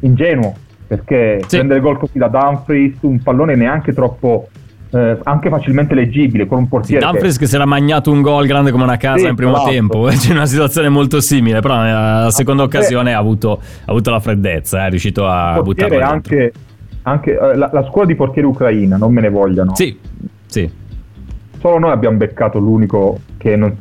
ingenuo, perché sì. prendere gol così da Dumfries, un pallone neanche troppo eh, anche facilmente leggibile con un portiere. Sì, Dumfries che... che si era magnato un gol grande come una casa sì, in primo esatto. tempo, c'è una situazione molto simile, però nella seconda occasione ha avuto, ha avuto la freddezza, è riuscito a buttare anche, anche eh, la, la, scuola di portieri ucraina, non me ne vogliano. Sì, sì. Solo noi abbiamo beccato l'unico che non,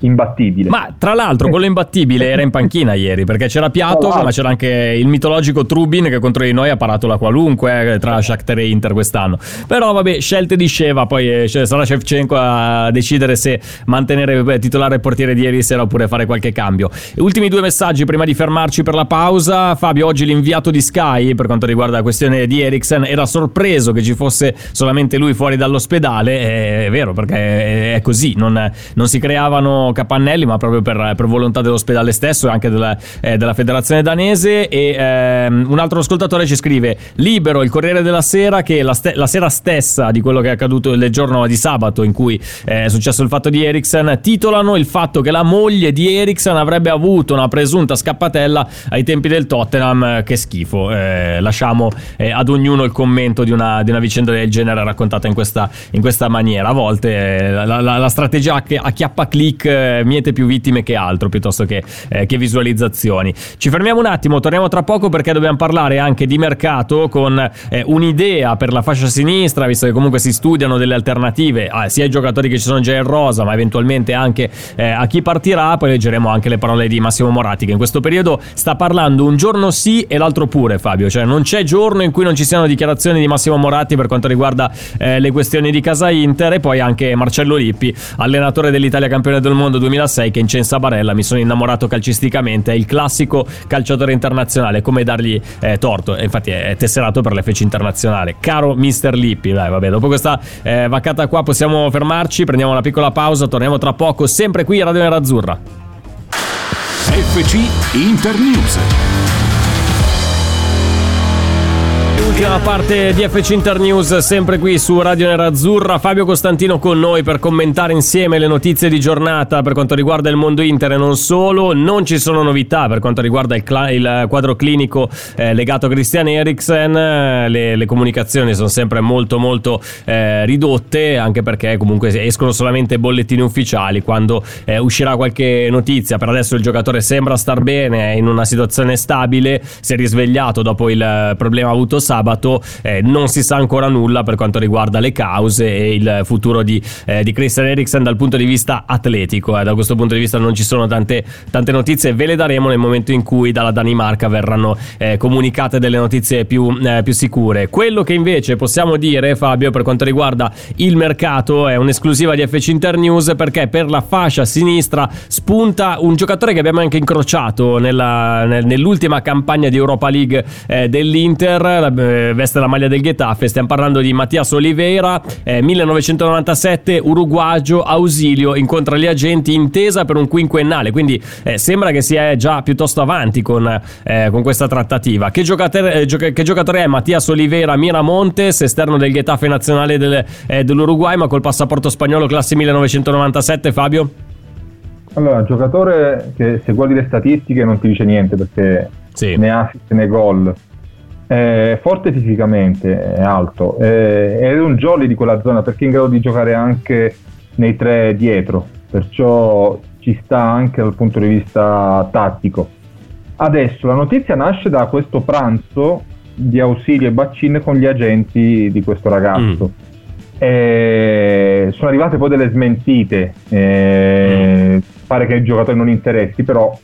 imbattibile. Ma tra l'altro quello imbattibile era in panchina ieri perché c'era Piatov oh, ma c'era anche il mitologico Trubin che contro di noi ha parato la qualunque eh, tra Shakhtar e Inter quest'anno. Però vabbè, scelte di Sheva, poi eh, sarà Shevchenko a decidere se mantenere eh, titolare il portiere di ieri sera oppure fare qualche cambio. Ultimi due messaggi prima di fermarci per la pausa. Fabio, oggi l'inviato di Sky per quanto riguarda la questione di Eriksen era sorpreso che ci fosse solamente lui fuori dall'ospedale, è vero perché è così, non, non si creavano capannelli, ma proprio per, per volontà dell'ospedale stesso e anche della, eh, della federazione danese. E ehm, un altro ascoltatore ci scrive: Libero il Corriere della Sera che la, ste- la, sera stessa di quello che è accaduto il giorno di sabato in cui eh, è successo il fatto di Eriksen, titolano il fatto che la moglie di Eriksen avrebbe avuto una presunta scappatella ai tempi del Tottenham. Che schifo. Eh, lasciamo eh, ad ognuno il commento di una, di una, vicenda del genere raccontata in questa, in questa maniera. A volte eh, la, la, la strategia a chiappa click eh, miete più vittime che altro piuttosto che, eh, che, visualizzazioni. Ci fermiamo un attimo, torniamo tra poco perché dobbiamo parlare anche di mercato con eh, un'idea per la fascia sinistra, visto che comunque si studiano delle alternative ah, sia ai giocatori che ci sono già in rosa, ma eventualmente anche eh, a chi partirà. Poi leggeremo anche le parole di Massimo Moratti che in questo periodo sta parlando un giorno sì e l'altro pure, Fabio. Cioè non c'è giorno in cui non ci siano dichiarazioni di Massimo Moratti per quanto riguarda eh, le questioni di casa Inter e poi anche Marcello Lippi, allenatore dell'Italia campione del mondo 2006 che in Censa Barella mi sono innamorato calcisticamente, è il classico calciatore internazionale, come dargli eh, torto, infatti è tesserato per l'FC internazionale. Caro Mister Lippi, dai vabbè, dopo questa eh, vaccata qua possiamo fermarci, prendiamo una piccola pausa, torniamo tra poco, sempre qui a Radio Nerazzurra. FC Internews ultima parte di FC Internews, sempre qui su Radio Nerazzurra. Fabio Costantino con noi per commentare insieme le notizie di giornata per quanto riguarda il mondo Inter e non solo. Non ci sono novità per quanto riguarda il, cl- il quadro clinico eh, legato a Christian Eriksen. Le, le, comunicazioni sono sempre molto molto eh, ridotte, anche perché comunque escono solamente bollettini ufficiali. Quando eh, uscirà qualche notizia, per adesso il giocatore sembra star bene, è in una situazione stabile, si è risvegliato dopo il problema avuto sabato sabato eh, non si sa ancora nulla per quanto riguarda le cause e il futuro di, eh, di Christian Eriksen dal punto di vista atletico. Eh. Da questo punto di vista non ci sono tante, tante, notizie, ve le daremo nel momento in cui dalla Danimarca verranno eh, comunicate delle notizie più, eh, più, sicure. Quello che invece possiamo dire, Fabio, per quanto riguarda il mercato, è un'esclusiva di FC Internews perché per la fascia sinistra spunta un giocatore che abbiamo anche incrociato nella, nell'ultima campagna di Europa League eh, veste la maglia del Getafe. Stiamo parlando di Mattias Oliveira, eh, 1997, uruguagio, ausilio, incontra gli agenti, intesa per un quinquennale. Quindi eh, sembra che sia già piuttosto avanti con, eh, con questa trattativa. Che giocatore, eh, gioca- che giocatore, è Mattias Oliveira Miramontes, esterno del Getafe nazionale del, dell'Uruguay, ma col passaporto spagnolo classe 1997, Fabio? Allora, giocatore che se guardi le statistiche non ti dice niente perché sì. ne assist né gol è forte fisicamente, è alto, è, è un jolly di quella zona perché è in grado di giocare anche nei tre dietro, perciò ci sta anche dal punto di vista tattico. Adesso la notizia nasce da questo pranzo di Ausilio e Baccin con gli agenti di questo ragazzo. Mm. Eh, sono arrivate poi delle smentite, eh, mm. pare che il giocatore non interessi, però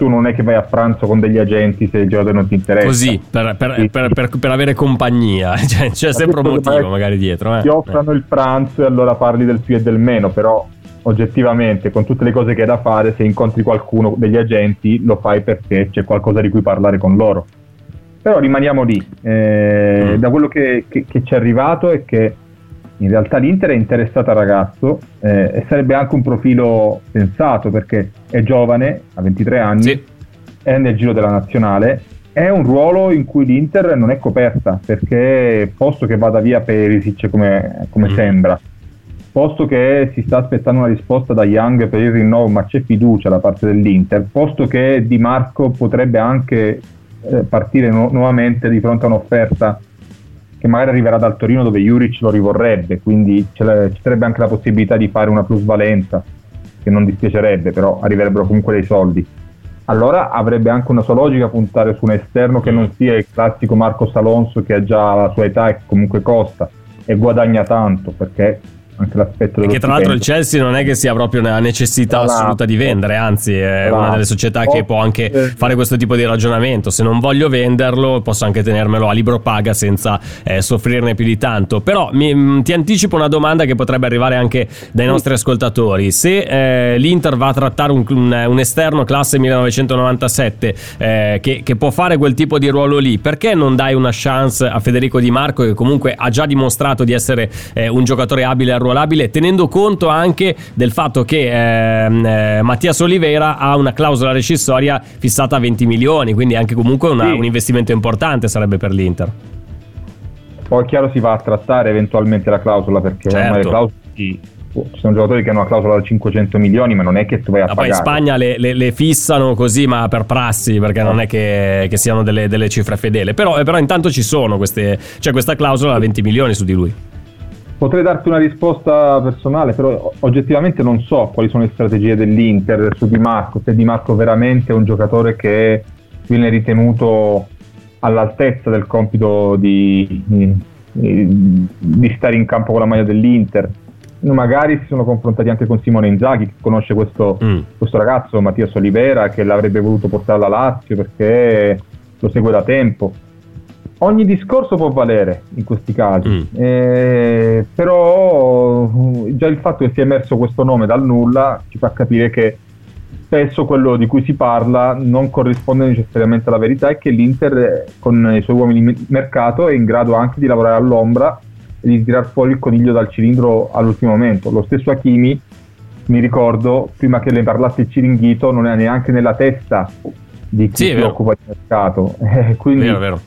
tu non è che vai a pranzo con degli agenti se il giocatore non ti interessa. Così, per, per, sì. per, per avere compagnia, cioè, c'è sempre un motivo magari dietro. Eh. Ti offrono eh. il pranzo e allora parli del più e del meno, però oggettivamente con tutte le cose che hai da fare, se incontri qualcuno degli agenti lo fai perché c'è qualcosa di cui parlare con loro. Però rimaniamo lì. Eh, mm. Da quello che, che, che ci è arrivato è che in realtà l'Inter è interessata al ragazzo eh, e sarebbe anche un profilo sensato perché è giovane, ha 23 anni, sì. è nel giro della nazionale, è un ruolo in cui l'Inter non è coperta perché posto che vada via Perisic come, come mm. sembra, posto che si sta aspettando una risposta da Young per il rinnovo ma c'è fiducia da parte dell'Inter, posto che Di Marco potrebbe anche eh, partire nu- nuovamente di fronte a un'offerta che magari arriverà dal Torino dove Juric lo rivorrebbe, quindi ci sarebbe anche la possibilità di fare una plusvalenza, che non dispiacerebbe, però arriverebbero comunque dei soldi. Allora avrebbe anche una sua logica puntare su un esterno che non sia il classico Marcos Alonso che ha già la sua età e comunque costa e guadagna tanto perché anche l'aspetto che tra l'altro il Chelsea non è che sia proprio una necessità esatto. assoluta di vendere anzi è esatto. una delle società che può anche fare questo tipo di ragionamento. Se non voglio venderlo posso anche tenermelo a libro paga senza eh, soffrirne più di tanto. Però mi, mm, ti anticipo una domanda che potrebbe arrivare anche dai nostri ascoltatori. Se eh, l'Inter va a trattare un, un, un esterno classe 1997 eh, che, che può fare quel tipo di ruolo lì perché non dai una chance a Federico Di Marco che comunque ha già dimostrato di essere eh, un giocatore abile al ruolo arruolabile, tenendo conto anche del fatto che ehm, eh, Mattias Oliveira ha una clausola rescissoria fissata a 20 milioni, quindi anche comunque una, sì. un investimento importante sarebbe per l'Inter. Poi chiaro si va a trattare eventualmente la clausola perché certo. le clausole oh, ci sono giocatori che hanno una clausola da 500 milioni, ma non è che tu vai a ma pagare. Poi in Spagna le, le, le, fissano così, ma per prassi, perché non è che, che siano delle, delle, cifre fedele. Però, però, intanto ci sono queste, c'è cioè questa clausola da 20 milioni su di lui. Potrei darti una risposta personale, però oggettivamente non so quali sono le strategie dell'Inter su Di Marco, se Di Marco veramente è un giocatore che viene ritenuto all'altezza del compito di, di, di stare in campo con la maglia dell'Inter. Magari si sono confrontati anche con Simone Inzaghi, che conosce questo, mm. questo ragazzo, Mattias Olivera, che l'avrebbe voluto portare alla Lazio perché lo segue da tempo ogni discorso può valere in questi casi, mm. eh, però già il fatto che sia emerso questo nome dal nulla ci fa capire che spesso quello di cui si parla non corrisponde necessariamente alla verità e che l'Inter con i suoi uomini di mercato è in grado anche di lavorare all'ombra e di tirar fuori il coniglio dal cilindro all'ultimo momento. Lo stesso Hakimi, mi ricordo, prima che le parlasse il Ciringhito, non era neanche nella testa di chi sì, si occupa di mercato. Eh, quindi vero, vero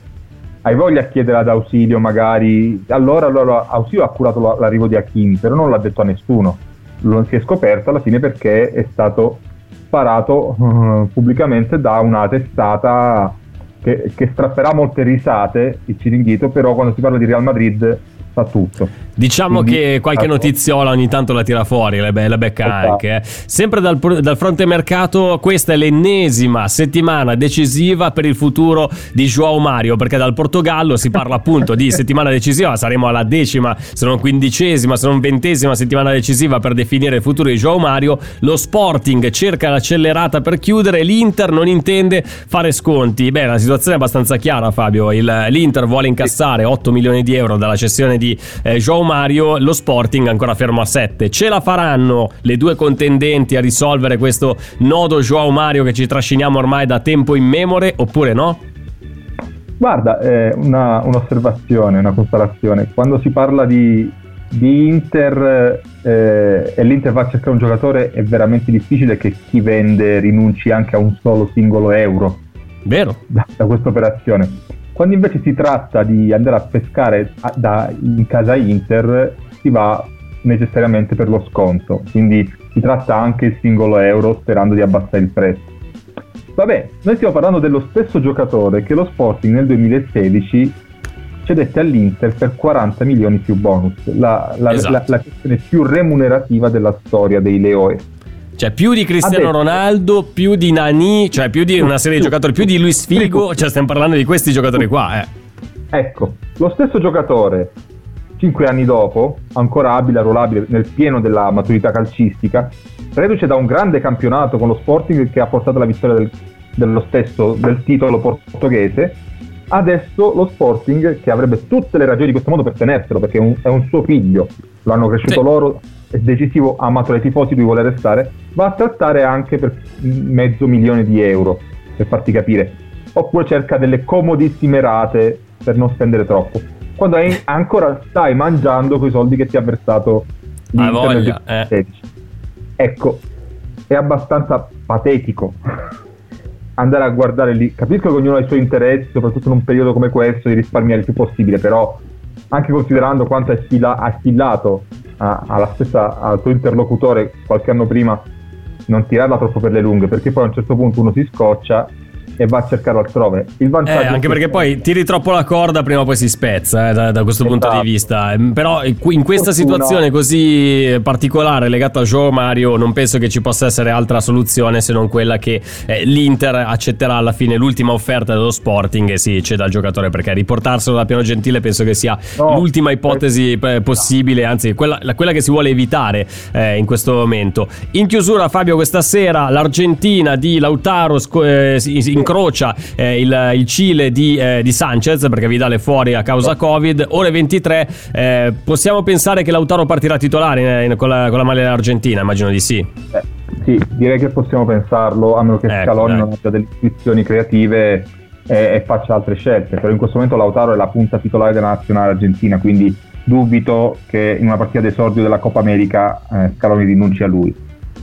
hai voglia a chiedere ad Ausilio magari allora, allora Ausilio ha curato l'arrivo di Hakimi però non l'ha detto a nessuno lo si è scoperto alla fine perché è stato sparato uh, pubblicamente da una testata che, che strapperà molte risate il Ciringhito però quando si parla di Real Madrid fa tutto. Diciamo Quindi, che qualche ecco. notiziola ogni tanto la tira fuori, la, la becca esatto. anche. Eh. Sempre dal, dal, fronte mercato, questa è l'ennesima settimana decisiva per il futuro di Joao Mario, perché dal Portogallo si parla appunto di settimana decisiva, saremo alla decima, se non quindicesima, se non ventesima settimana decisiva per definire il futuro di Joao Mario. Lo Sporting cerca l'accelerata per chiudere, l'Inter non intende fare sconti. Beh, la situazione è abbastanza chiara, Fabio. Il, L'Inter vuole incassare 8 milioni di euro dalla cessione di eh, João Mario, lo Sporting ancora fermo a 7. Ce la faranno le due contendenti a risolvere questo nodo João Mario che ci trasciniamo ormai da tempo immemore oppure no? Guarda, eh, una, un'osservazione, una constatazione. Quando si parla di, di Inter eh, e l'Inter va a cercare un giocatore, è veramente difficile che chi vende rinunci anche a un solo singolo euro. Vero. Da, da questa operazione. Quando invece si tratta di andare a pescare da, in casa Inter, si va necessariamente per lo sconto, quindi si tratta anche il singolo euro sperando di abbassare il prezzo. Vabbè, noi stiamo parlando dello stesso giocatore che lo Sporting nel 2016 cedette all'Inter per 40 milioni più bonus, la, la, esatto. la, la questione più remunerativa della storia dei Leoe. Cioè, più di Cristiano. Ronaldo, più di Nani, cioè più di una serie di giocatori, più di Luis Figo. Cioè, stiamo parlando di questi giocatori qua, eh. Ecco, lo stesso giocatore, cinque anni dopo, ancora abile, arruolabile, nel pieno della maturità calcistica, reduce da un grande campionato con lo Sporting che ha portato alla vittoria del, dello stesso, del titolo portoghese. Adesso lo Sporting, che avrebbe tutte le ragioni di questo modo per tenerselo, perché è un, è un suo figlio, lo hanno cresciuto sì. loro, decisivo amato dai tifosi, lui vuole restare, va a trattare anche per mezzo milione di euro, per farti capire. Oppure cerca delle comodissime rate per non spendere troppo. Quando hai, ancora stai mangiando quei soldi che ti ha versato l'Inter nel eh. Ecco, è abbastanza patetico andare a guardare lì. Capisco che ognuno ha i suoi interessi, soprattutto in un periodo come questo, di risparmiare il più possibile, però anche considerando quanto hai, stillato alla stessa, al tuo interlocutore qualche anno prima non tirarla troppo per le lunghe perché poi a un certo punto uno si scoccia e va a cercare altrove. Il vantaggio eh, anche perché poi tiri troppo la corda, prima o poi si spezza eh, da, da, questo esatto. punto di vista. Ehm, però eh, in questa situazione così particolare legata a Joe Mario, non penso che ci possa essere altra soluzione se non quella che eh, l'Inter accetterà alla fine l'ultima offerta dello Sporting e si ceda al giocatore perché riportarselo da Piano Gentile penso che sia no, l'ultima ipotesi eh, possibile, anzi quella, quella, che si vuole evitare eh, in questo momento. In chiusura Fabio questa sera l'Argentina di Lautaro in incrocia eh, il, il, Cile di, eh, di, Sanchez perché Vidal è fuori a causa Covid. Ore 23, eh, possiamo pensare che Lautaro partirà titolare in, con, la, con la maglia dell'Argentina? Immagino di sì. Eh, sì, direi che possiamo pensarlo, a meno che ecco, Scaloni non abbia delle istituzioni creative e, e faccia altre scelte. Però in questo momento Lautaro è la punta titolare della nazionale argentina, quindi dubito che in una partita d'esordio della Coppa America eh, Scaloni rinunci a lui.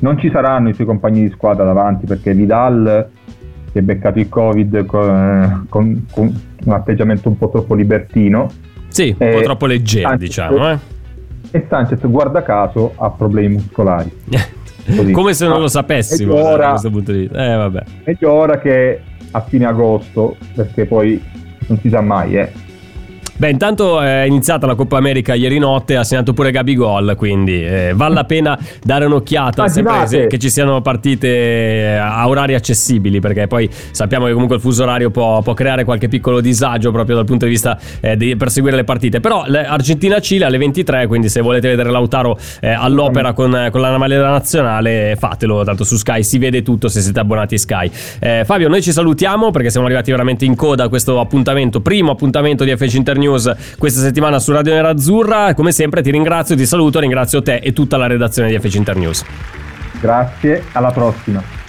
Non ci saranno i suoi compagni di squadra davanti perché Vidal si è beccato il Covid con, con, con un atteggiamento un po' troppo libertino. Sì, un po' troppo leggero, Sanchez, diciamo. Eh? E Sanchez, guarda caso, ha problemi muscolari. Come se non lo sapessimo ora, da questo punto di vista. Eh, vabbè. Meglio ora che a fine agosto, perché poi non si sa mai, eh. Beh, intanto è iniziata la Coppa America ieri notte, ha segnato pure Gabi Gol, quindi eh, vale la pena dare un'occhiata sempre se- che ci siano partite eh, a orari accessibili, perché poi sappiamo che comunque il fuso orario può, può creare qualche piccolo disagio proprio dal punto di vista eh, di perseguire le partite. Però le- Argentina-Cile alle 23, quindi se volete vedere Lautaro eh, all'opera con, con la maglia nazionale, fatelo, tanto su Sky si vede tutto se siete abbonati a Sky. Eh, Fabio, noi ci salutiamo perché siamo arrivati veramente in coda a questo appuntamento, primo appuntamento di FC Internews questa settimana su Radio Nerazzurra. Come sempre ti ringrazio, ti saluto, ringrazio te e tutta la redazione di FC Internews. Grazie, alla prossima.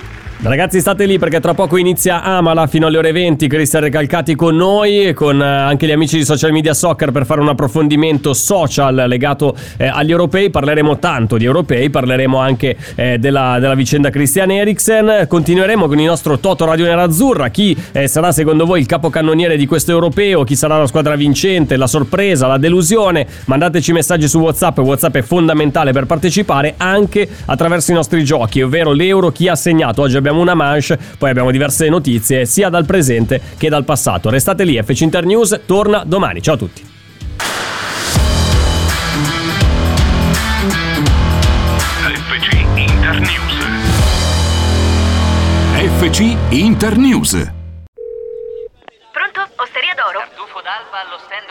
Ragazzi state lì perché tra poco inizia Amala fino alle ore 20, Cristian Recalcati con noi e con eh, anche gli amici di Social Media Soccer per fare un approfondimento social legato eh, agli europei, parleremo tanto di europei, parleremo anche eh, della, della, vicenda Christian Eriksen, continueremo con il nostro Toto Radio Nerazzurra, chi eh, sarà secondo voi il capocannoniere di questo europeo, chi sarà la squadra vincente, la sorpresa, la delusione, mandateci messaggi su Whatsapp, Whatsapp è fondamentale per partecipare anche attraverso i nostri giochi, ovvero l'euro chi ha segnato, oggi abbiamo abbiamo una manche, poi abbiamo diverse notizie sia dal presente che dal passato. Restate lì, FC Internews torna domani. Ciao a tutti. FC Internews. FC Internews. Pronto? Osteria d'oro? Tartufo d'alba allo stand 4.